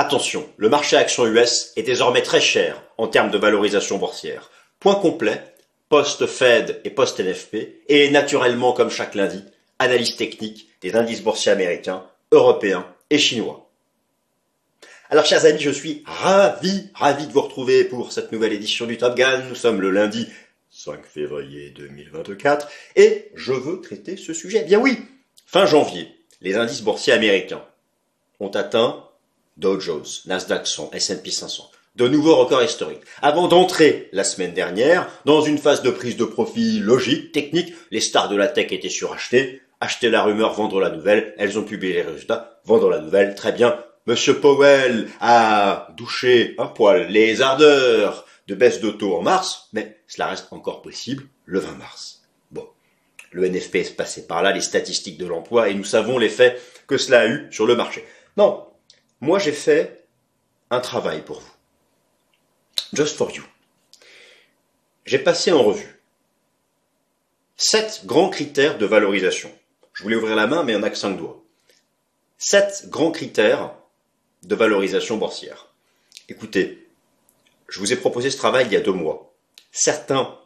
Attention, le marché action US est désormais très cher en termes de valorisation boursière. Point complet, post-Fed et post-NFP, et naturellement, comme chaque lundi, analyse technique des indices boursiers américains, européens et chinois. Alors, chers amis, je suis ravi, ravi de vous retrouver pour cette nouvelle édition du Top Gun. Nous sommes le lundi 5 février 2024 et je veux traiter ce sujet. Eh bien oui, fin janvier, les indices boursiers américains ont atteint Dow Jones, Nasdaq 100, S&P 500, de nouveaux records historiques. Avant d'entrer la semaine dernière dans une phase de prise de profit logique, technique, les stars de la tech étaient surachetées, acheter la rumeur, vendre la nouvelle, elles ont publié les résultats, vendre la nouvelle, très bien, Monsieur Powell a douché un poil les ardeurs de baisse de taux en mars, mais cela reste encore possible le 20 mars. Bon, le NFP est passé par là, les statistiques de l'emploi, et nous savons l'effet que cela a eu sur le marché. Non, moi j'ai fait un travail pour vous. Just for you. J'ai passé en revue sept grands critères de valorisation. Je voulais ouvrir la main, mais on n'a que cinq doigts. Sept grands critères de valorisation boursière. Écoutez, je vous ai proposé ce travail il y a deux mois. Certains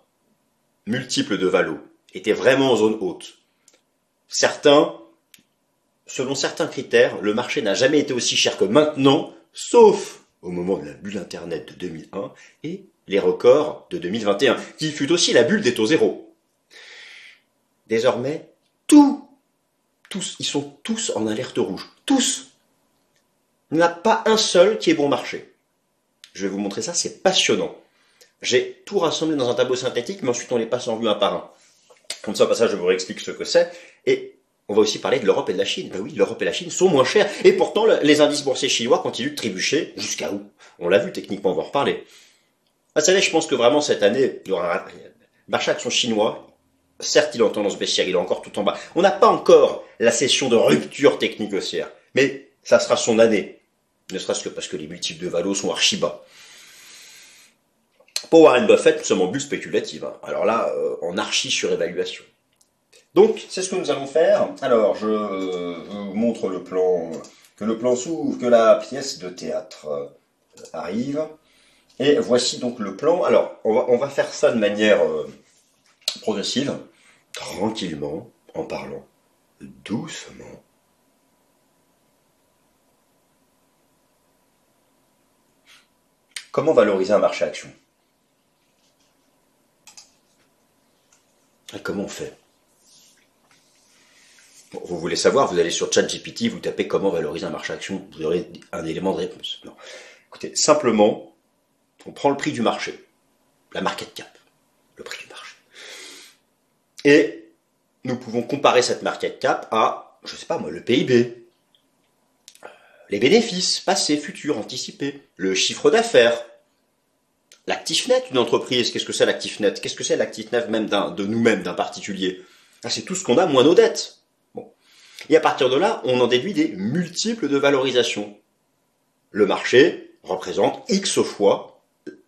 multiples de valo étaient vraiment en zone haute. Certains, selon certains critères, le marché n'a jamais été aussi cher que maintenant, sauf au moment de la bulle Internet de 2001 et les records de 2021, qui fut aussi la bulle des taux zéro. Désormais, tous, tous, ils sont tous en alerte rouge. Tous il n'y pas un seul qui est bon marché. Je vais vous montrer ça, c'est passionnant. J'ai tout rassemblé dans un tableau synthétique, mais ensuite on les passe en vue un par un. Comme ça, au passage, je vous réexplique ce que c'est. On va aussi parler de l'Europe et de la Chine. Ben oui, l'Europe et la Chine sont moins chers. Et pourtant, les indices boursiers chinois continuent de trébucher. Jusqu'à où? On l'a vu techniquement, on va en reparler. Ah, savez, je pense que vraiment cette année, il y aura un marché action chinois. Certes, il est en tendance baissière, il est encore tout en bas. On n'a pas encore la session de rupture technique haussière. Mais ça sera son année ne serait-ce que parce que les multiples de Valo sont archi bas. Pour Warren Buffett, nous sommes en bulle spéculative. Hein. Alors là, euh, en archi surévaluation. Donc, c'est ce que nous allons faire. Alors, je vous montre le plan, que le plan s'ouvre, que la pièce de théâtre euh, arrive. Et voici donc le plan. Alors, on va, faire ça de manière euh, progressive, tranquillement, en parlant doucement Comment valoriser un marché action? Comment on fait? Vous voulez savoir, vous allez sur ChatGPT, vous tapez comment valoriser un marché action, vous aurez un élément de réponse. Non. Écoutez, simplement, on prend le prix du marché, la market cap, le prix du marché. Et nous pouvons comparer cette market cap à, je ne sais pas moi, le PIB, les bénéfices passés, futurs, anticipés, le chiffre d'affaires, l'actif net d'une entreprise. Qu'est-ce que c'est l'actif net Qu'est-ce que c'est l'actif net même de nous-mêmes, d'un particulier? Ah, C'est tout ce qu'on a moins nos dettes. Et à partir de là, on en déduit des multiples de valorisation. Le marché représente X fois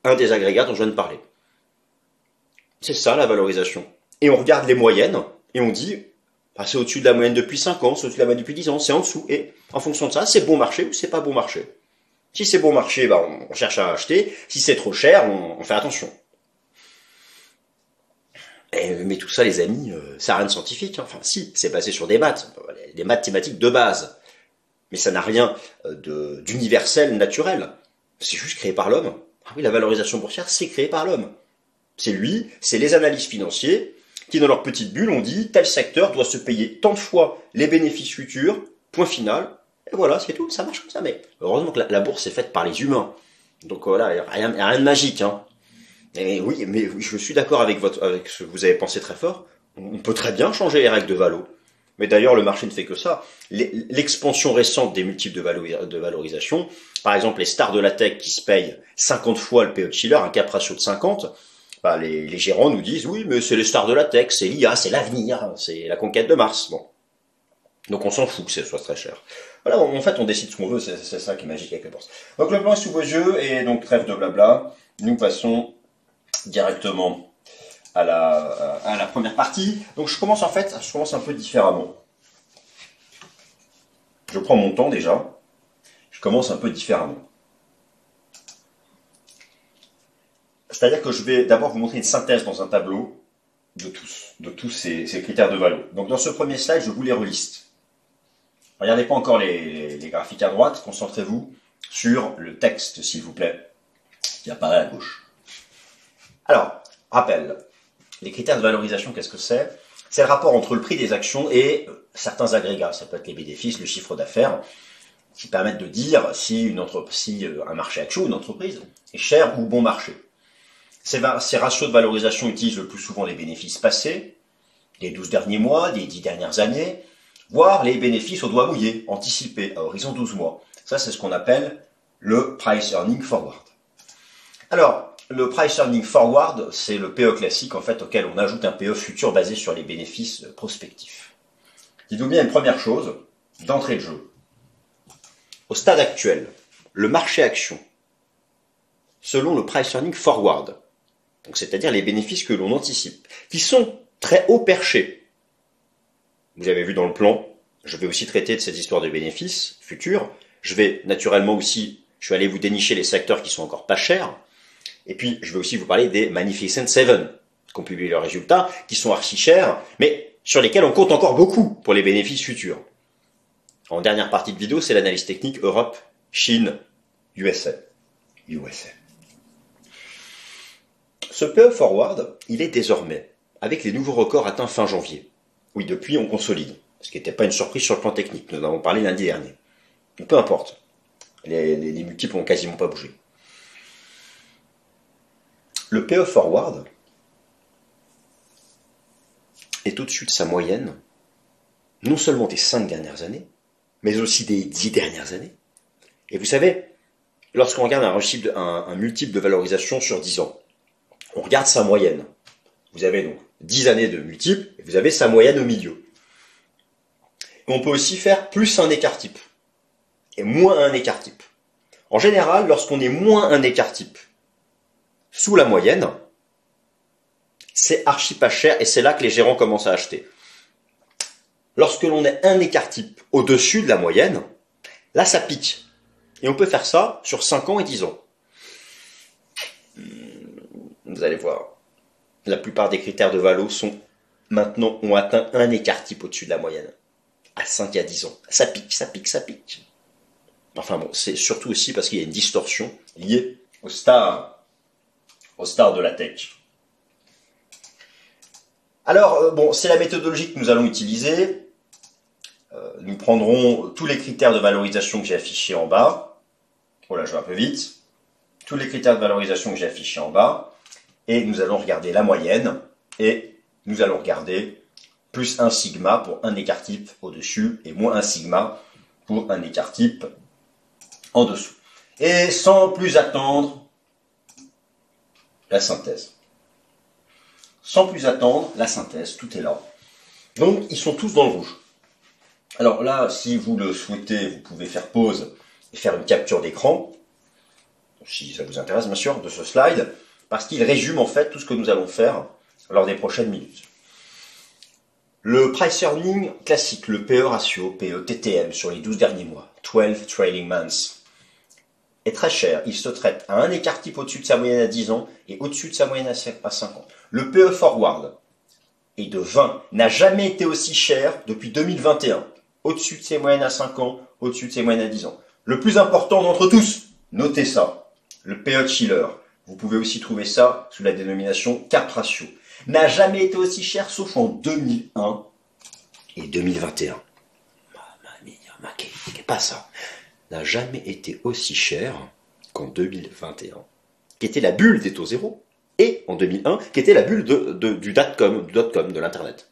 un des agrégats dont je viens de parler. C'est ça la valorisation. Et on regarde les moyennes et on dit ah, c'est au-dessus de la moyenne depuis 5 ans, c'est au-dessus de la moyenne depuis 10 ans, c'est en dessous. Et en fonction de ça, c'est bon marché ou c'est pas bon marché. Si c'est bon marché, bah, on, cherche à acheter. Si c'est trop cher, on, fait attention. Mais tout ça, les amis, euh, ça n'a rien de scientifique. Hein. Enfin, si, c'est basé sur des maths, des mathématiques de base. Mais ça n'a rien euh, d'universel, naturel. C'est juste créé par l'homme. Ah oui, la valorisation boursière, c'est créé par l'homme. C'est lui, c'est les analyses financiers qui, dans leur petite bulle, ont dit tel secteur doit se payer tant de fois les bénéfices futurs, point final, et voilà, c'est tout, ça marche comme ça. Mais heureusement que la, bourse est faite par les humains. Donc voilà, il n'y a, rien de magique. Hein. Et oui, mais je suis d'accord avec, avec ce que vous avez pensé très fort. On peut très bien changer les règles de valo. Mais d'ailleurs, le marché ne fait que ça. L'expansion récente des multiples de, valorisation, par exemple les stars de la tech qui se payent 50 fois le PE de un cap ratio de 50, bah les, les, gérants nous disent oui, mais c'est les stars de la tech, c'est l'IA, c'est l'avenir, c'est la conquête de Mars. Bon. Donc on s'en fout que ce soit très cher. Voilà, en fait, on décide ce qu'on veut, c'est ça qui est magique avec bourse. Donc le plan est sous vos yeux, et donc trêve de blabla, nous passons directement à la, première partie. Donc je commence en fait, je commence un peu différemment. Je prends mon temps déjà. Je commence un peu différemment. C'est-à-dire que je vais d'abord vous montrer une synthèse dans un tableau de tous, de tous ces, critères de valeur. Donc dans ce premier slide, je vous les reliste. Regardez pas encore les, graphiques à droite, concentrez-vous sur le texte, s'il vous plaît, qui apparaît à gauche. Alors, rappel, les critères de valorisation, qu'est-ce que c'est? C'est le rapport entre le prix des actions et euh, certains agrégats. Ça peut être les bénéfices, le chiffre d'affaires, qui permettent de dire si, une si euh, un marché action, une entreprise, est cher ou bon marché. Ces, ratios de valorisation utilisent le plus souvent les bénéfices passés, des 12 derniers mois, des 10 dernières années, voire les bénéfices au doigt mouillé, anticipés, à horizon 12 mois. Ça, c'est ce qu'on appelle le Price Earning Forward. Alors, le Price Earning Forward, c'est le PE classique, en fait, auquel on ajoute un PE futur basé sur les bénéfices prospectifs. Dites-vous bien une première chose, d'entrée de jeu. Au stade actuel, le marché action, selon le Price Earning Forward, donc c'est-à-dire les bénéfices que l'on anticipe, qui sont très haut perchés. Vous avez vu dans le plan, je vais aussi traiter de cette histoire de bénéfices futurs. Je vais naturellement aussi, je vais aller vous dénicher les secteurs qui sont encore pas chers. Et puis, je vais aussi vous parler des Magnificent Seven, qui ont publié leurs résultats, qui sont archi chers, mais sur lesquels on compte encore beaucoup pour les bénéfices futurs. En dernière partie de vidéo, c'est l'analyse technique Europe, Chine, USA. USA. Ce PE forward, il est désormais, avec les nouveaux records atteints fin janvier. Oui, depuis, on consolide. Ce qui n'était pas une surprise sur le plan technique. Nous en avons parlé lundi dernier. Mais peu importe. Les, multiples n'ont quasiment pas bougé. Le PE forward est au-dessus de sa moyenne, non seulement des cinq dernières années, mais aussi des dix dernières années. Et vous savez, lorsqu'on regarde un, multiple de valorisation sur 10 ans, on regarde sa moyenne. Vous avez donc 10 années de multiples, et vous avez sa moyenne au milieu. on peut aussi faire plus un écart type, et moins un écart type. En général, lorsqu'on est moins un écart type sous la moyenne, c'est archi pas cher, et c'est là que les gérants commencent à acheter. Lorsque l'on est un écart type au-dessus de la moyenne, là ça pique. Et on peut faire ça sur 5 ans et 10 ans. Vous allez voir. La plupart des critères de valo sont maintenant ont atteint un écart type au-dessus de la moyenne. À 5 à 10 ans. Ça pique, ça pique, ça pique. Enfin bon, c'est surtout aussi parce qu'il y a une distorsion liée au star, au star de la tech. Alors, euh, bon, c'est la méthodologie que nous allons utiliser. Euh, nous prendrons tous les critères de valorisation que j'ai affichés en bas. Oh là, je vais un peu vite. Tous les critères de valorisation que j'ai affichés en bas et nous allons regarder la moyenne, et nous allons regarder plus un sigma pour un écart type au-dessus, et moins un sigma pour un écart type en dessous. Et sans plus attendre, la synthèse. Sans plus attendre, la synthèse, tout est là. Donc, ils sont tous dans le rouge. Alors là, si vous le souhaitez, vous pouvez faire pause et faire une capture d'écran, si ça vous intéresse bien sûr, de ce slide parce qu'il résume en fait tout ce que nous allons faire lors des prochaines minutes. Le price earning classique, le PE ratio, PE TTM sur les 12 derniers mois, 12 trailing months, est très cher. Il se traite à un écart type au-dessus de sa moyenne à 10 ans et au-dessus de sa moyenne à 5 ans. Le PE forward est de 20, n'a jamais été aussi cher depuis 2021. Au-dessus de ses moyennes à 5 ans, au-dessus de ses moyennes à 10 ans. Le plus important d'entre tous, notez ça, le PE chiller, vous pouvez aussi trouver ça sous la dénomination cap ratio. N'a jamais été aussi cher sauf en 2001 et 2021. Pas ça. N'a jamais été aussi cher qu'en 2021, qui était la bulle des taux zéro, et en 2001, qui était la bulle du dot-com, de l'internet.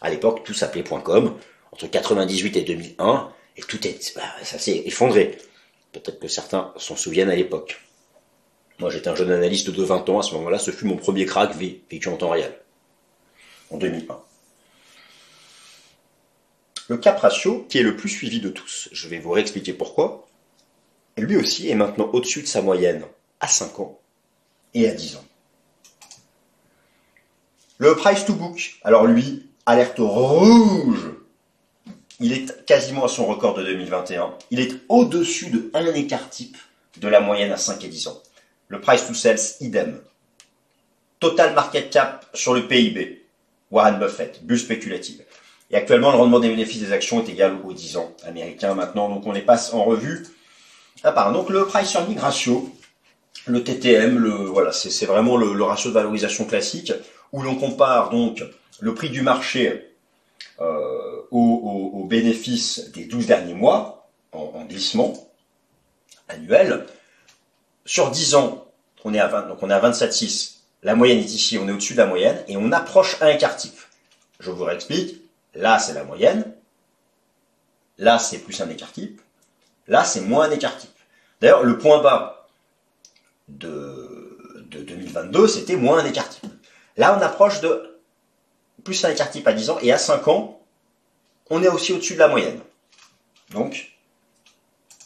À l'époque, tout s'appelait .com. Entre 98 et 2001, et tout est, bah, ça s'est effondré. Peut-être que certains s'en souviennent à l'époque. Moi, j'étais un jeune analyste de 20 ans. À ce moment-là, ce fut mon premier crack vécu en temps réel. En 2001. Le cap ratio, qui est le plus suivi de tous, je vais vous réexpliquer pourquoi, lui aussi est maintenant au-dessus de sa moyenne à 5 ans et à 10 ans. Le price to book, alors lui, alerte rouge. il est quasiment à son record de 2021. Il est au-dessus de un écart type de la moyenne à 5 et 10 ans. Le price to sales, idem. Total market cap sur le PIB. Warren Buffett, bulle spéculative. Et actuellement, le rendement des bénéfices des actions est égal aux 10 ans américains maintenant. Donc on les passe en revue. Ah, pardon. Donc le price earning ratio, le TTM, voilà, c'est vraiment le, ratio de valorisation classique où l'on compare donc le prix du marché euh, aux, bénéfices des 12 derniers mois en, glissement annuel. Sur 10 ans, on est à 20, donc on est à 27,6. La moyenne est ici, on est au-dessus de la moyenne et on approche un écart type. Je vous réexplique. Là, c'est la moyenne. Là, c'est plus un écart type. Là, c'est moins un écart type. D'ailleurs, le point bas de, de 2022, c'était moins un écart type. Là, on approche de plus un écart type à 10 ans, et à 5 ans, on est aussi au-dessus de la moyenne. Donc,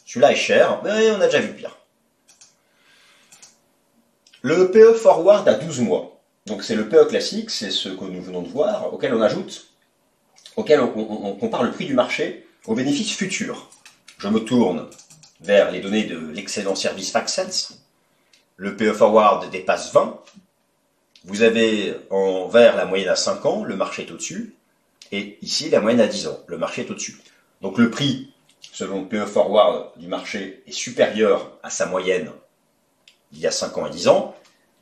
celui-là est cher, mais on a déjà vu pire. Le PE forward à 12 mois. Donc c'est le PE classique, c'est ce que nous venons de voir, auquel on ajoute, auquel on, compare le prix du marché aux bénéfices futurs. Je me tourne vers les données de l'excellent service FactSense. Le PE forward dépasse 20, vous avez en vert la moyenne à 5 ans, le marché est au-dessus, et ici la moyenne à 10 ans, le marché est au-dessus. Donc le prix, selon le PE forward du marché, est supérieur à sa moyenne il y a 5 ans et 10 ans,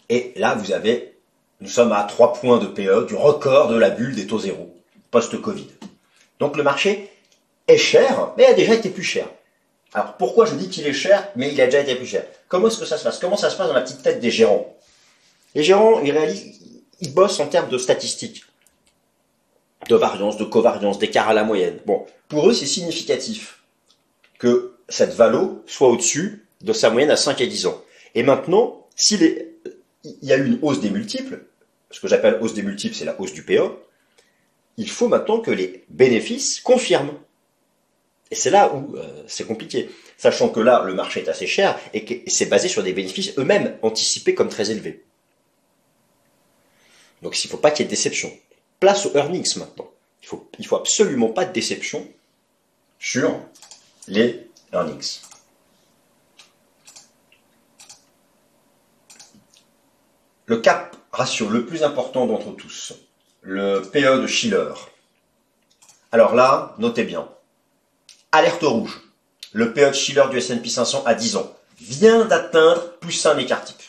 et là vous avez, nous sommes à 3 points de PE du record de la bulle des taux zéro, post-Covid. Donc le marché est cher, mais a déjà été plus cher. Alors pourquoi je dis qu'il est cher, mais il a déjà été plus cher? Comment est-ce que ça se passe? Comment ça se passe dans la petite tête des gérants? Les gérants, ils réalisent, ils bossent en termes de statistiques. De variance, de covariance, d'écart à la moyenne. Bon, pour eux, c'est significatif que cette valo soit au-dessus de sa moyenne à 5 et 10 ans. Et maintenant, s'il il y a eu une hausse des multiples, ce que j'appelle hausse des multiples, c'est la hausse du PE, il faut maintenant que les bénéfices confirment. Et c'est là où euh, c'est compliqué, sachant que là, le marché est assez cher et que c'est basé sur des bénéfices eux-mêmes anticipés comme très élevés. Donc il ne faut pas qu'il y ait de déception. Place aux earnings maintenant. Il faut, il faut absolument pas de déception sur les earnings. Le cap ratio, le plus important d'entre tous, le PE de Schiller. Alors là, notez bien. Alerte rouge. Le PE de Schiller du S&P 500 à 10 ans vient d'atteindre plus un écart type.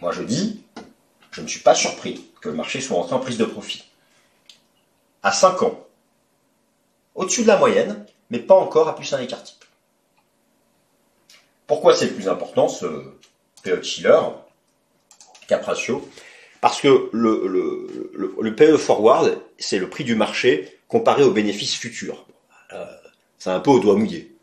Moi, je dis, je ne suis pas surpris que le marché soit entré en prise de profit. À 5 ans, au-dessus de la moyenne, mais pas encore à plus un écart type. Pourquoi c'est le plus important, ce PE Schiller, cap ratio Parce que le, le, PE forward, c'est le prix du marché comparé aux bénéfices futurs. Euh, c'est un peu au doigt mouillé.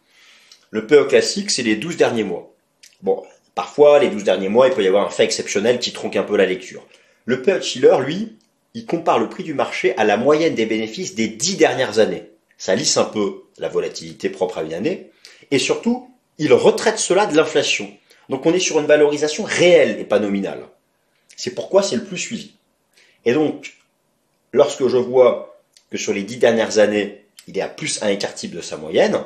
Le PE classique, c'est les 12 derniers mois. Bon, Parfois, les 12 derniers mois, il peut y avoir un fait exceptionnel qui tronque un peu la lecture. Le PE Schiller, lui, il compare le prix du marché à la moyenne des bénéfices des 10 dernières années. Ça lisse un peu la volatilité propre à une année. Et surtout, il retraite cela de l'inflation. Donc on est sur une valorisation réelle et pas nominale. C'est pourquoi c'est le plus suivi. Et donc, lorsque je vois que sur les 10 dernières années, il est à plus un écart type de sa moyenne,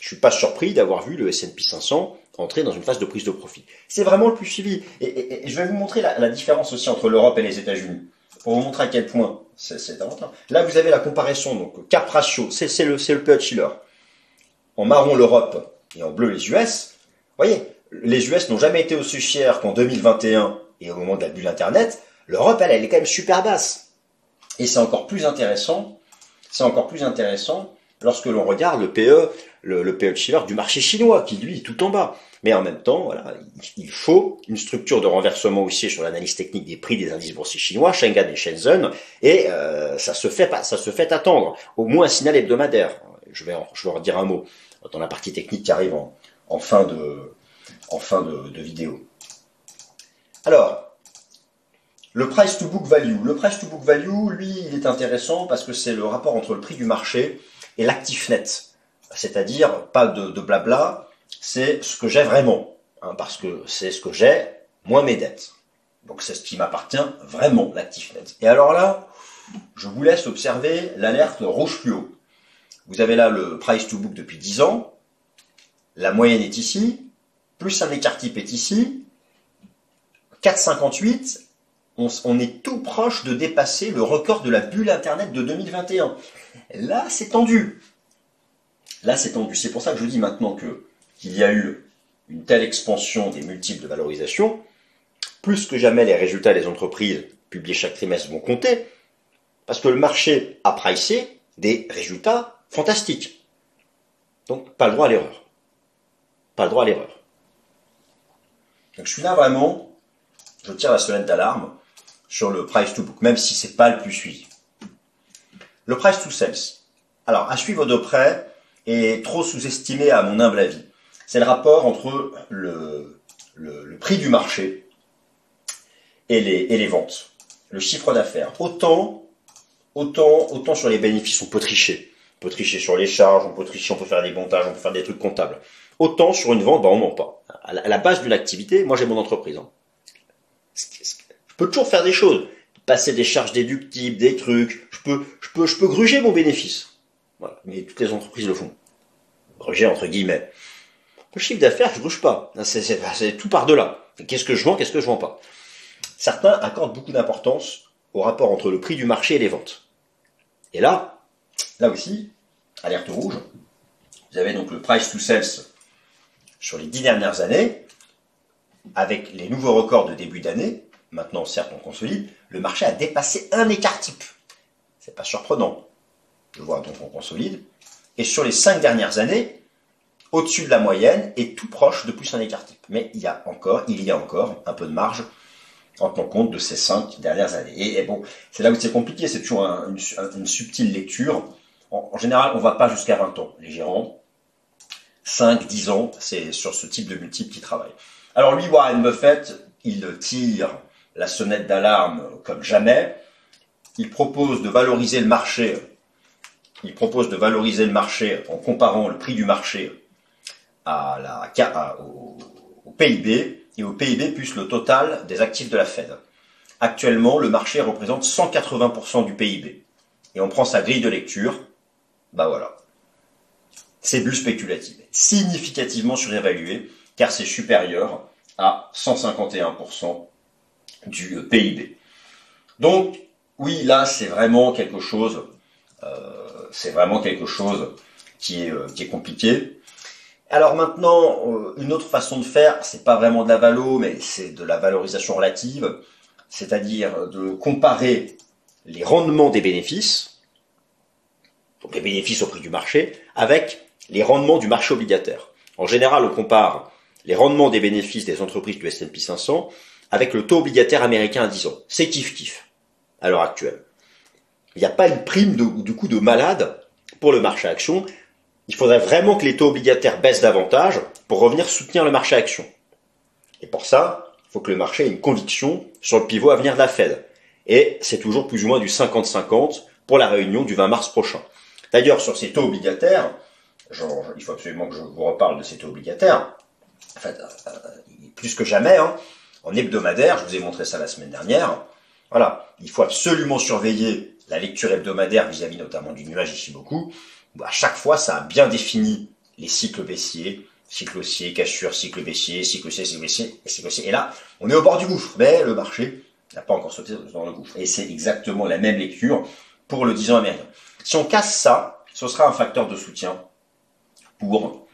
je suis pas surpris d'avoir vu le S&P 500 entrer dans une phase de prise de profit. C'est vraiment le plus suivi. Et, je vais vous montrer la, différence aussi entre l'Europe et les États-Unis pour vous montrer à quel point c'est important. Là, vous avez la comparaison, donc cap ratio, c'est le, le PE Schiller. En marron l'Europe et en bleu les US. Vous voyez, les US n'ont jamais été aussi chers qu'en 2021 et au moment de la bulle Internet. L'Europe, elle, elle est quand même super basse. Et c'est encore plus intéressant, c'est encore plus intéressant lorsque l'on regarde le PE, le, PE Schiller du marché chinois, qui lui est tout en bas. Mais en même temps, voilà, il faut une structure de renversement aussi sur l'analyse technique des prix des indices boursiers chinois, Shanghai et Shenzhen, et euh, ça se fait ça se fait attendre, au moins un signal hebdomadaire. Je vais en, je vais un mot dans la partie technique qui arrive en, fin de en fin de, de vidéo. Alors, le price to book value. Le price to book value, lui, il est intéressant parce que c'est le rapport entre le prix du marché et l'actif net. C'est-à-dire, pas de, blabla, c'est ce que j'ai vraiment. Hein, parce que c'est ce que j'ai, moins mes dettes. Donc c'est ce qui m'appartient vraiment, l'actif net. Et alors là, je vous laisse observer l'alerte rouge fluo. Vous avez là le price to book depuis 10 ans. La moyenne est ici. Plus un écart type est ici. 4,58. On, est tout proche de dépasser le record de la bulle Internet de 2021. Là, c'est tendu. Là, c'est tendu. C'est pour ça que je dis maintenant que qu'il y a eu une telle expansion des multiples de valorisation, plus que jamais les résultats des entreprises publiés chaque trimestre vont compter, parce que le marché a pricé des résultats fantastiques. Donc, pas le droit à l'erreur. Pas le droit à l'erreur. Donc, je suis là vraiment, je tire la sonnette d'alarme sur le price to book, même si c'est pas le plus suivi. Le price to sales. Alors, à suivre de près est trop sous-estimé à mon humble avis. C'est le rapport entre le, le, prix du marché et les, et les ventes, le chiffre d'affaires. Autant, autant, autant sur les bénéfices, on peut tricher. On peut tricher sur les charges, on peut tricher, on peut faire des montages, on peut faire des trucs comptables. Autant sur une vente, ben on ment pas. À la, base d'une activité, moi j'ai mon entreprise. Hein. Je peux toujours faire des choses. Passer des charges déductibles, des trucs. Je peux, je peux, je peux gruger mon bénéfice. Voilà. Mais toutes les entreprises le font. Gruger entre guillemets. Le chiffre d'affaires, je bouge pas. C'est tout par-delà. Qu'est-ce que je vends, qu'est-ce que je vends pas Certains accordent beaucoup d'importance au rapport entre le prix du marché et les ventes. Et là, là aussi, alerte rouge. Vous avez donc le price to sales sur les dix dernières années, avec les nouveaux records de début d'année. Maintenant, certes, on consolide. Le marché a dépassé un écart type. C'est pas surprenant. Je vois donc on consolide. Et sur les cinq dernières années, au-dessus de la moyenne et tout proche de plus un écart type. Mais il y a encore, il y a encore un peu de marge en tenant compte de ces cinq dernières années. Et, bon, c'est là où c'est compliqué, c'est toujours une, subtile lecture. En, général, on ne va pas jusqu'à 20 ans, les gérants. 5, 10 ans, c'est sur ce type de multiple qui travaillent. Alors lui, Warren Buffett, il tire la sonnette d'alarme comme jamais. Il propose de valoriser le marché. Il propose de valoriser le marché en comparant le prix du marché au, PIB et au PIB plus le total des actifs de la Fed. Actuellement, le marché représente 180% du PIB. Et on prend sa grille de lecture, bah voilà. C'est bulle spéculative, significativement surévalué, car c'est supérieur à 151% du PIB. Donc, oui, là, c'est vraiment quelque chose, euh, c'est vraiment quelque chose qui est, euh, compliqué. Alors maintenant, euh, une autre façon de faire, c'est pas vraiment de la valo, mais c'est de la valorisation relative, c'est-à-dire de comparer les rendements des bénéfices, donc les bénéfices au prix du marché, avec les rendements du marché obligataire. En général, on compare les rendements des bénéfices des entreprises du S&P 500 avec le taux obligataire américain à 10 ans. C'est kiff-kiff à l'heure actuelle. Il n'y a pas une prime de, du coup de malade pour le marché action il faudrait vraiment que les taux obligataires baissent davantage pour revenir soutenir le marché action. Et pour ça, il faut que le marché ait une conviction sur le pivot à venir de la Fed. Et c'est toujours plus ou moins du 50-50 pour la réunion du 20 mars prochain. D'ailleurs, sur ces taux obligataires, il faut absolument que je vous reparle de ces taux obligataires. Euh, plus que jamais, hein, en hebdomadaire, je vous ai montré ça la semaine dernière. Voilà, il faut absolument surveiller la lecture hebdomadaire vis-à-vis notamment du nuage Ishimoku à chaque fois, ça a bien défini les cycles baissiers, cycle haussier, cassure, cycle baissier, cycle haussier, cycle baissier, cycle haussier. Et là, on est au bord du gouffre, mais le marché n'a pas encore sauté dans le gouffre. Et c'est exactement la même lecture pour le 10 ans américain. Si on casse ça, ce sera un facteur de soutien pour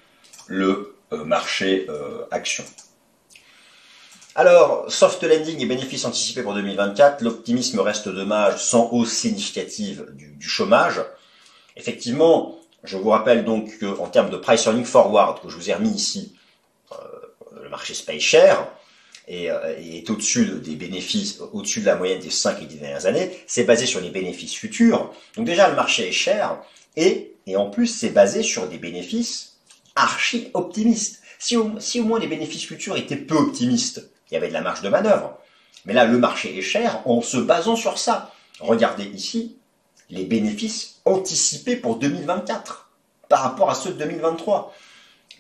le marché euh, action. Alors, soft landing et bénéfices anticipés pour 2024, l'optimisme reste dommage sans hausse significative du chômage. Effectivement, je vous rappelle donc qu'en termes de price earning forward, que je vous ai remis ici, euh, le marché se paye cher et, euh, est au-dessus des bénéfices, au-dessus de la moyenne des 5 et 10 dernières années, c'est basé sur les bénéfices futurs. Donc déjà, le marché est cher et, et en plus, c'est basé sur des bénéfices archi au, si au moins les bénéfices futurs étaient peu optimistes, il y avait de la marge de manœuvre. Mais là, le marché est cher en se basant sur ça. Regardez ici, les bénéfices anticipés pour 2024 par rapport à ceux de 2023.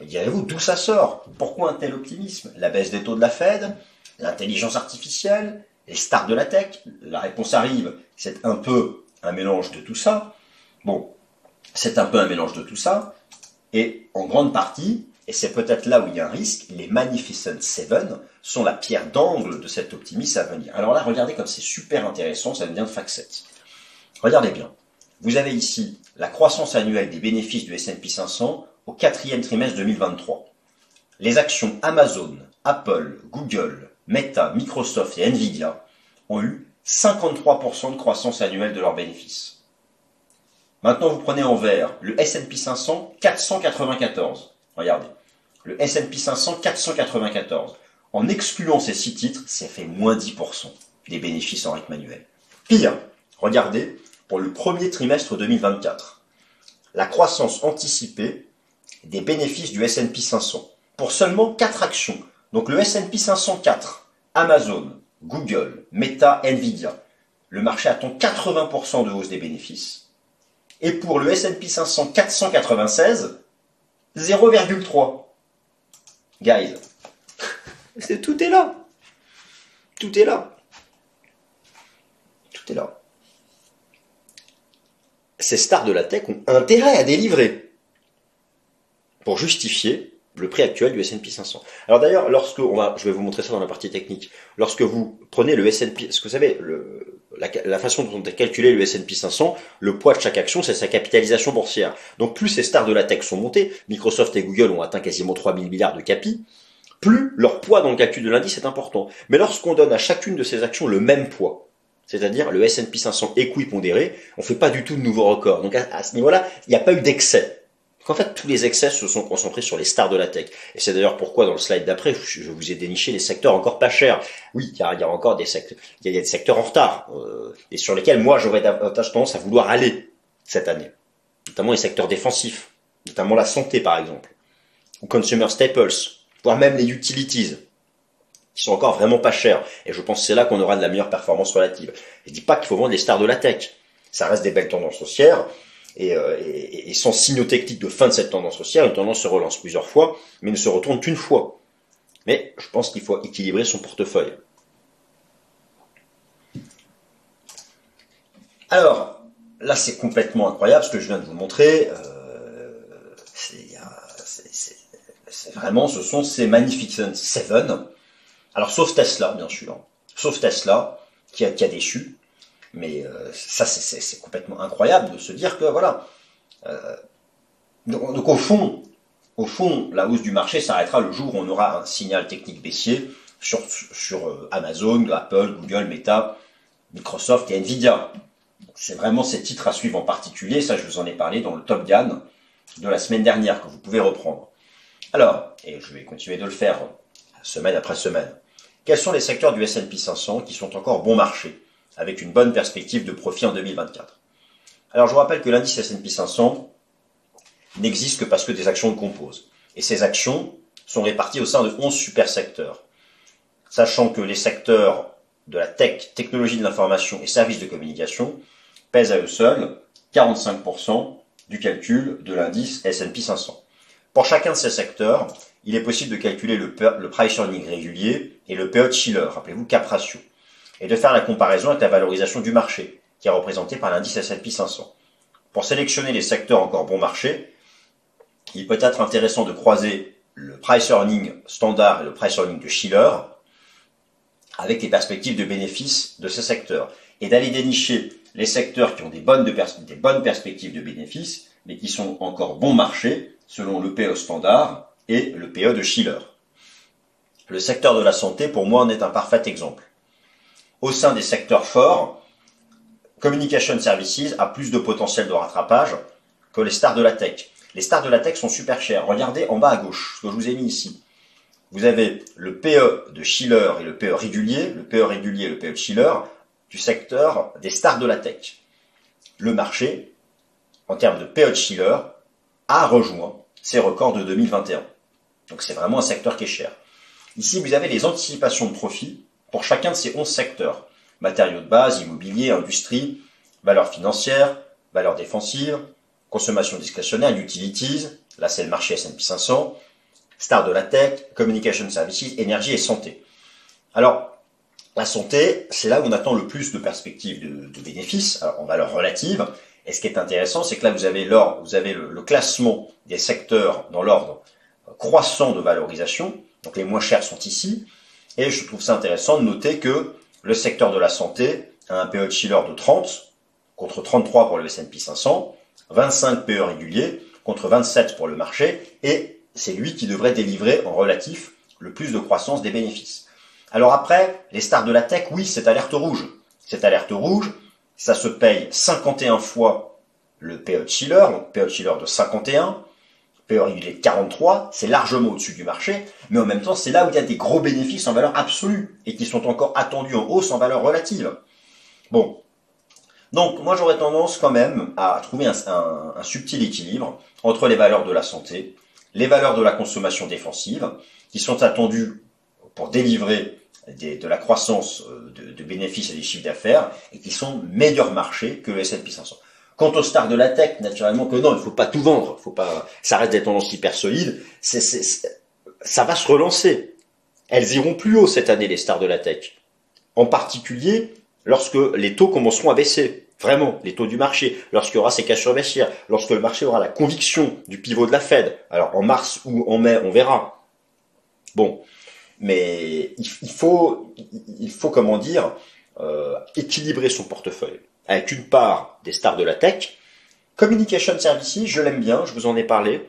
Direz-vous d'où ça sort? Pourquoi un tel optimisme? La baisse des taux de la Fed L'intelligence artificielle Les stars de la tech La réponse arrive, c'est un peu un mélange de tout ça. Bon, c'est un peu un mélange de tout ça. Et en grande partie, et c'est peut-être là où il y a un risque, les Magnificent Seven sont la pierre d'angle de cet optimisme à venir. Alors là, regardez comme c'est super intéressant, ça vient de FactSet. Regardez bien. Vous avez ici la croissance annuelle des bénéfices du S&P 500 au quatrième trimestre 2023. Les actions Amazon, Apple, Google, Meta, Microsoft et Nvidia ont eu 53% de croissance annuelle de leurs bénéfices. Maintenant, vous prenez en vert le S&P 500 494. Regardez. Le S&P 500 494. En excluant ces six titres, ça fait moins 10% des bénéfices en rythme manuel. Pire, regardez, pour le premier trimestre 2024, la croissance anticipée des bénéfices du S&P 500 pour seulement 4 actions. Donc le S&P 504, Amazon, Google, Meta, Nvidia. Le marché attend 80% de hausse des bénéfices. Et pour le S&P 500 496, 0,3. Guys, tout est là. Tout est là. Tout est là. Ces stars de la tech ont intérêt à délivrer pour justifier le prix actuel du S&P 500. Alors d'ailleurs, lorsque on va, je vais vous montrer ça dans la partie technique. Lorsque vous prenez le S&P, ce que vous savez, le, la, façon dont est calculé le S&P 500, le poids de chaque action, c'est sa capitalisation boursière. Donc plus ces stars de la tech sont montées, Microsoft et Google ont atteint quasiment 3000 milliards de capi, plus leur poids dans le calcul de l'indice est important. Mais lorsqu'on donne à chacune de ces actions le même poids, c'est-à-dire le S&P 500 équipondéré, on fait pas du tout de nouveaux records. Donc à ce niveau-là, il n'y a pas eu d'excès. En fait, tous les excès se sont concentrés sur les stars de la tech. Et c'est d'ailleurs pourquoi dans le slide d'après, je vous ai déniché les secteurs encore pas chers. Oui, car il y a encore des secteurs, il y a des secteurs en retard, euh, et sur lesquels moi j'aurais davantage tendance à vouloir aller cette année. Notamment les secteurs défensifs, notamment la santé par exemple, ou consumer staples, voire même les utilities, qui sont encore vraiment pas chers. Et je pense que c'est là qu'on aura de la meilleure performance relative. Je dis pas qu'il faut vendre les stars de la tech. Ça reste des belles tendances haussières euh, et, sans signaux techniques de fin de cette tendance haussière, une tendance se relance plusieurs fois, mais ne se retourne qu'une fois. Mais je pense qu'il faut équilibrer son portefeuille. Alors, là c'est complètement incroyable ce que je viens de vous montrer. Euh, c'est vraiment, ce sont ces Magnificent Seven. Alors sauf Tesla, bien sûr. Sauf Tesla, qui a, qui a déçu. Mais euh, ça, c'est complètement incroyable de se dire que voilà. Euh, donc, au fond, au fond, la hausse du marché s'arrêtera le jour où on aura un signal technique baissier sur, sur euh, Amazon, Apple, Google, Meta, Microsoft et Nvidia. C'est vraiment ces titres à suivre en particulier. Ça, je vous en ai parlé dans le Top Gun de la semaine dernière que vous pouvez reprendre. Alors, et je vais continuer de le faire semaine après semaine. Quels sont les secteurs du S&P 500 qui sont encore bon marché? Avec une bonne perspective de profit en 2024. Alors je vous rappelle que l'indice S&P 500 n'existe que parce que des actions le composent. Et ces actions sont réparties au sein de 11 super secteurs. Sachant que les secteurs de la tech, technologie de l'information et services de communication pèsent à eux seuls 45% du calcul de l'indice S&P 500. Pour chacun de ces secteurs, il est possible de calculer le, price earning régulier et le PE de Schiller, rappelez-vous cap ratio et de faire la comparaison avec la valorisation du marché, qui est représentée par l'indice S&P 500. Pour sélectionner les secteurs encore bon marché, il peut être intéressant de croiser le price earning standard et le price earning de Schiller avec les perspectives de bénéfices de ces secteurs et d'aller dénicher les secteurs qui ont des bonnes, des bonnes perspectives de bénéfices mais qui sont encore bon marché selon le PE standard et le PE de Schiller. Le secteur de la santé, pour moi, en est un parfait exemple au sein des secteurs forts, Communication Services a plus de potentiel de rattrapage que les stars de la tech. Les stars de la tech sont super chères. Regardez en bas à gauche, ce que je vous ai mis ici. Vous avez le PE de Schiller et le PE régulier, le PE régulier et le PE de Schiller, du secteur des stars de la tech. Le marché, en termes de PE de Schiller, a rejoint ses records de 2021. Donc c'est vraiment un secteur qui est cher. Ici, vous avez les anticipations de profit pour chacun de ces 11 secteurs. Matériaux de base, immobilier, industrie, valeurs financières, valeurs défensives, consommation discrétionnaire, utilities, là c'est le marché S&P 500, star de la tech, communication services, énergie et santé. Alors, La santé, c'est là où on attend le plus de perspectives de, bénéfices, en valeur relative. Et ce qui est intéressant, c'est que là, vous avez, vous avez le, classement des secteurs dans l'ordre croissant de valorisation. Donc les moins chers sont ici. Et je trouve ça intéressant de noter que le secteur de la santé a un PE de de 30 contre 33 pour le S&P 500, 25 PE réguliers contre 27 pour le marché, et c'est lui qui devrait délivrer en relatif le plus de croissance des bénéfices. Alors après, les stars de la tech, oui, c'est alerte rouge. Cette alerte rouge, ça se paye 51 fois le PE de Schiller, donc PE de de 51, PE régulier de 43, c'est largement au-dessus du marché, mais en même temps, c'est là où il y a des gros bénéfices en valeur absolue et qui sont encore attendus en hausse en valeur relative. Bon. Donc, moi, j'aurais tendance quand même à trouver un, un subtil équilibre entre les valeurs de la santé, les valeurs de la consommation défensive, qui sont attendues pour délivrer de la croissance euh, de, bénéfices et des chiffres d'affaires et qui sont meilleurs marchés que le S&P 500. Quant aux stars de la tech, naturellement que non, il ne faut pas tout vendre, faut pas, ça reste des tendances hyper solides, ça va se relancer. Elles iront plus haut cette année, les stars de la tech. En particulier, lorsque les taux commenceront à baisser. Vraiment, les taux du marché, lorsqu'il y aura ces cash sur baissière, lorsque le marché aura la conviction du pivot de la Fed. Alors, en mars ou en mai, on verra. Bon, mais il, faut, il faut comment dire, euh, équilibrer son portefeuille avec une part des stars de la tech. Communication Services, je l'aime bien, je vous en ai parlé,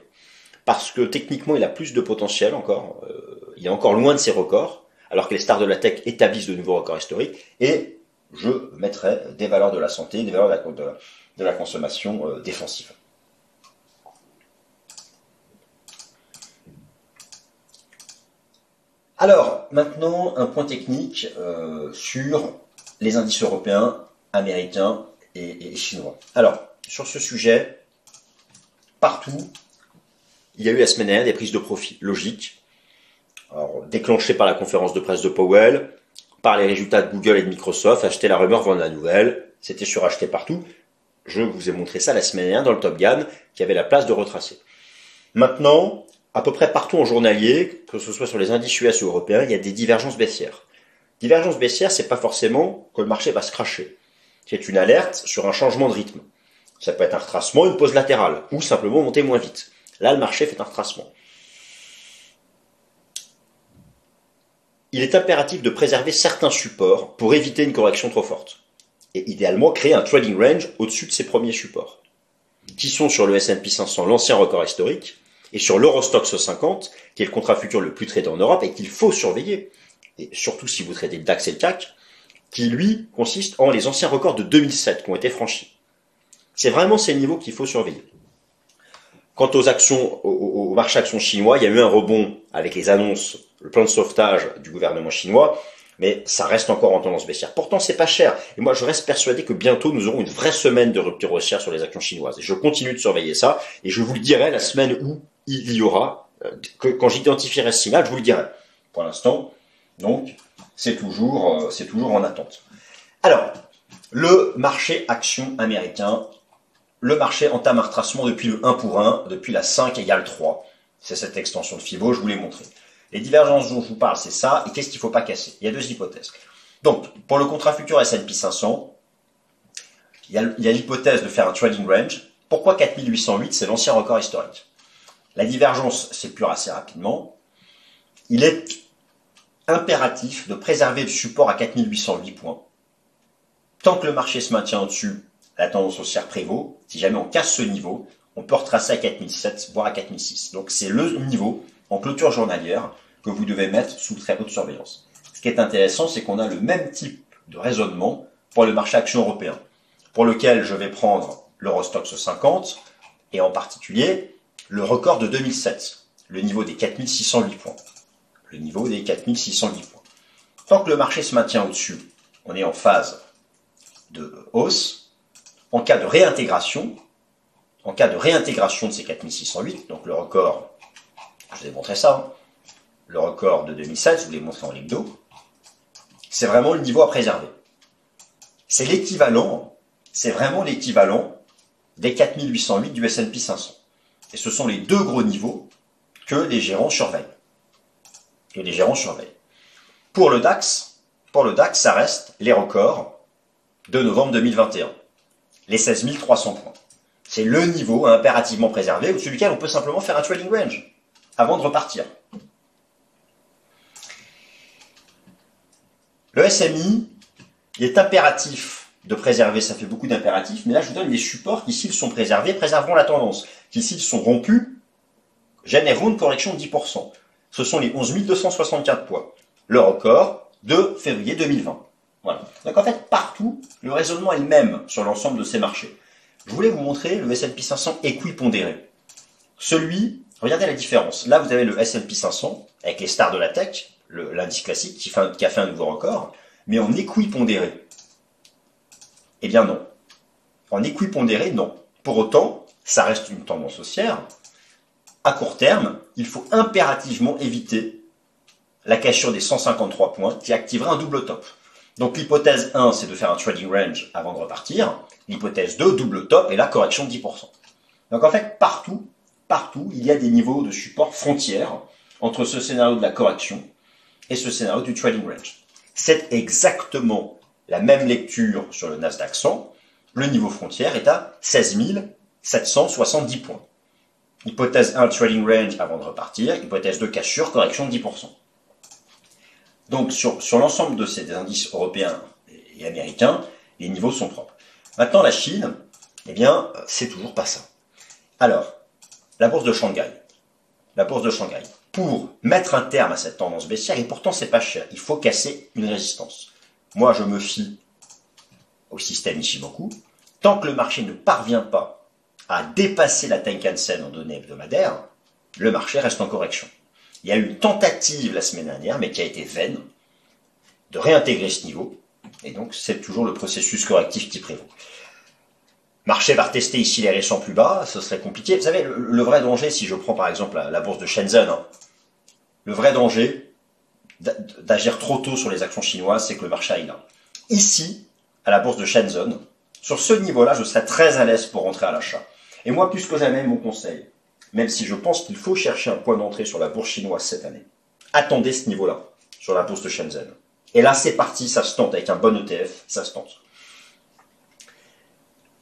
parce que techniquement il a plus de potentiel encore, euh, il est encore loin de ses records, alors que les stars de la tech établissent de nouveaux records historiques, et je mettrai des valeurs de la santé, des valeurs de la, consommation euh, défensive. Alors, maintenant, un point technique euh, sur les indices européens, américains et, chinois. Alors, sur ce sujet, partout, il y a eu la semaine dernière des prises de profit logiques, alors, déclenchées par la conférence de presse de Powell, par les résultats de Google et de Microsoft, acheter la rumeur, vendre la nouvelle, c'était suracheté partout. Je vous ai montré ça la semaine dernière dans le Top Gun, qui avait la place de retracer. Maintenant, à peu près partout en journalier, que ce soit sur les indices US ou européens, il y a des divergences baissières. Divergence baissière, c'est pas forcément que le marché va se cracher. C'est une alerte sur un changement de rythme. Ça peut être un retracement, une pause latérale, ou simplement monter moins vite. Là, le marché fait un retracement. Il est impératif de préserver certains supports pour éviter une correction trop forte. Et idéalement, créer un trading range au-dessus de ces premiers supports. Qui sont sur le S&P 500 l'ancien record historique, et sur l'Eurostox 50, qui est le contrat futur le plus traité en Europe et qu'il faut surveiller, et surtout si vous traitez DAX et le CAC, qui lui consiste en les anciens records de 2007 qui ont été franchis. C'est vraiment ces niveaux qu'il faut surveiller. Quant aux actions, au, marché actions chinois, il y a eu un rebond avec les annonces, le plan de sauvetage du gouvernement chinois, mais ça reste encore en tendance baissière. Pourtant, c'est pas cher. Et moi, je reste persuadé que bientôt, nous aurons une vraie semaine de rupture haussière sur les actions chinoises. Et je continue de surveiller ça, et je vous le dirai la semaine où il y aura, euh, que, quand j'identifierai ce signal, je vous le dirai. Pour l'instant, donc, c'est toujours, euh, c'est toujours en attente. Alors, le marché action américain, le marché entame un retracement depuis le 1 pour 1, depuis la 5 égale 3. C'est cette extension de Fibo, je vous l'ai montré. Les divergences dont je vous parle, c'est ça, et qu'est-ce qu'il ne faut pas casser? Il y a deux hypothèses. Donc, pour le contrat futur S&P 500, il y a l'hypothèse de faire un trading range. Pourquoi 4808 C'est l'ancien record historique. La divergence s'épure assez rapidement. Il est impératif de préserver le support à 4808 points. Tant que le marché se maintient au-dessus, la tendance haussière prévaut. Si jamais on casse ce niveau, on peut retracer à 4007, voire à 4006. Donc c'est le niveau en clôture journalière que vous devez mettre sous très haute surveillance. Ce qui est intéressant, c'est qu'on a le même type de raisonnement pour le marché action européen, pour lequel je vais prendre l'Eurostox 50 et en particulier le record de 2007, le niveau des 4608 points. Le niveau des 4608 points. Tant que le marché se maintient au-dessus, on est en phase de hausse. En cas de réintégration, en cas de réintégration de ces 4608, donc le record, je vous ai montré ça, hein, le record de 2007, je vous l'ai montré en ligne c'est vraiment le niveau à préserver. C'est l'équivalent, c'est vraiment l'équivalent des 4808 du S&P 500. Et ce sont les deux gros niveaux que les gérants surveillent. Que les gérants surveillent. Pour le DAX, pour le DAX, ça reste les records de novembre 2021. Les 16 300 points. C'est le niveau impérativement préservé au-dessus duquel on peut simplement faire un trading range avant de repartir. Le SMI, il est impératif de préserver, ça fait beaucoup d'impératifs, mais là je vous donne les supports qui, s'ils sont préservés, préserveront la tendance, qui, s'ils sont rompus, généreront une correction de 10%. Ce sont les 11 264 points. Le record de février 2020. Voilà. Donc en fait, partout, le raisonnement est le même sur l'ensemble de ces marchés. Je voulais vous montrer le S&P 500 équipondéré. Celui, regardez la différence. Là, vous avez le S&P 500 avec les stars de la tech, l'indice classique qui, qui a fait un nouveau record, mais en équipondéré. Eh bien non. En équipondéré, non. Pour autant, ça reste une tendance haussière. À court terme, il faut impérativement éviter la cassure des 153 points qui activera un double top. Donc l'hypothèse 1, c'est de faire un trading range avant de repartir. L'hypothèse 2, double top et la correction de 10%. Donc en fait, partout, partout, il y a des niveaux de support frontières entre ce scénario de la correction et ce scénario du trading range. C'est exactement la même lecture sur le Nasdaq 100. Le niveau frontière est à 16 770 points. Hypothèse 1, trading range avant de repartir. Hypothèse 2, cassure, correction de 10%. Donc sur, sur l'ensemble de ces indices européens et américains, les niveaux sont propres. Maintenant, la Chine, eh bien, c'est toujours pas ça. Alors, la bourse de Shanghai. La bourse de Shanghai. Pour mettre un terme à cette tendance baissière, et pourtant c'est pas cher, il faut casser une résistance. Moi, je me fie au système Ishimoku. Tant que le marché ne parvient pas à dépasser la Tenkan-sen en données hebdomadaires, le marché reste en correction. Il y a eu une tentative la semaine dernière, mais qui a été vaine, de réintégrer ce niveau. Et donc, c'est toujours le processus correctif qui prévaut. Marché va retester ici les récents plus bas, ce serait compliqué. Vous savez, le, vrai danger, si je prends par exemple la, bourse de Shenzhen, hein, le vrai danger d'agir trop tôt sur les actions chinoises, c'est que le marché aille là. Ici, à la bourse de Shenzhen, sur ce niveau-là, je serais très à l'aise pour rentrer à l'achat. Et moi, plus que jamais, mon conseil, même si je pense qu'il faut chercher un point d'entrée sur la bourse chinoise cette année. Attendez ce niveau-là, sur la bourse de Shenzhen. Et là, c'est parti, ça se tente, avec un bon ETF, ça se tente.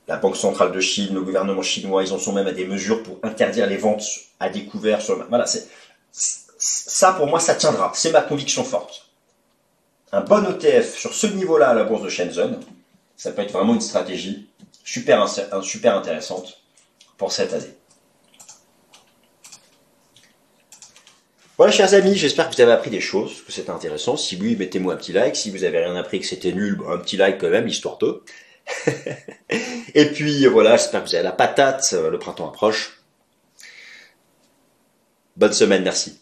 La Banque centrale de Chine, le gouvernement chinois, ils en sont même à des mesures pour interdire les ventes à découvert sur Voilà, c'est, ça pour moi, ça tiendra. C'est ma conviction forte. Un bon ETF sur ce niveau-là à la bourse de Shenzhen, ça peut être vraiment une stratégie super intéressante pour cette année. Voilà, chers amis, j'espère que vous avez appris des choses, que c'était intéressant. Si oui, mettez-moi un petit like. Si vous avez rien appris, que c'était nul, un petit like quand même, histoire de. Et puis voilà, j'espère que vous avez la patate, le printemps approche. Bonne semaine, merci.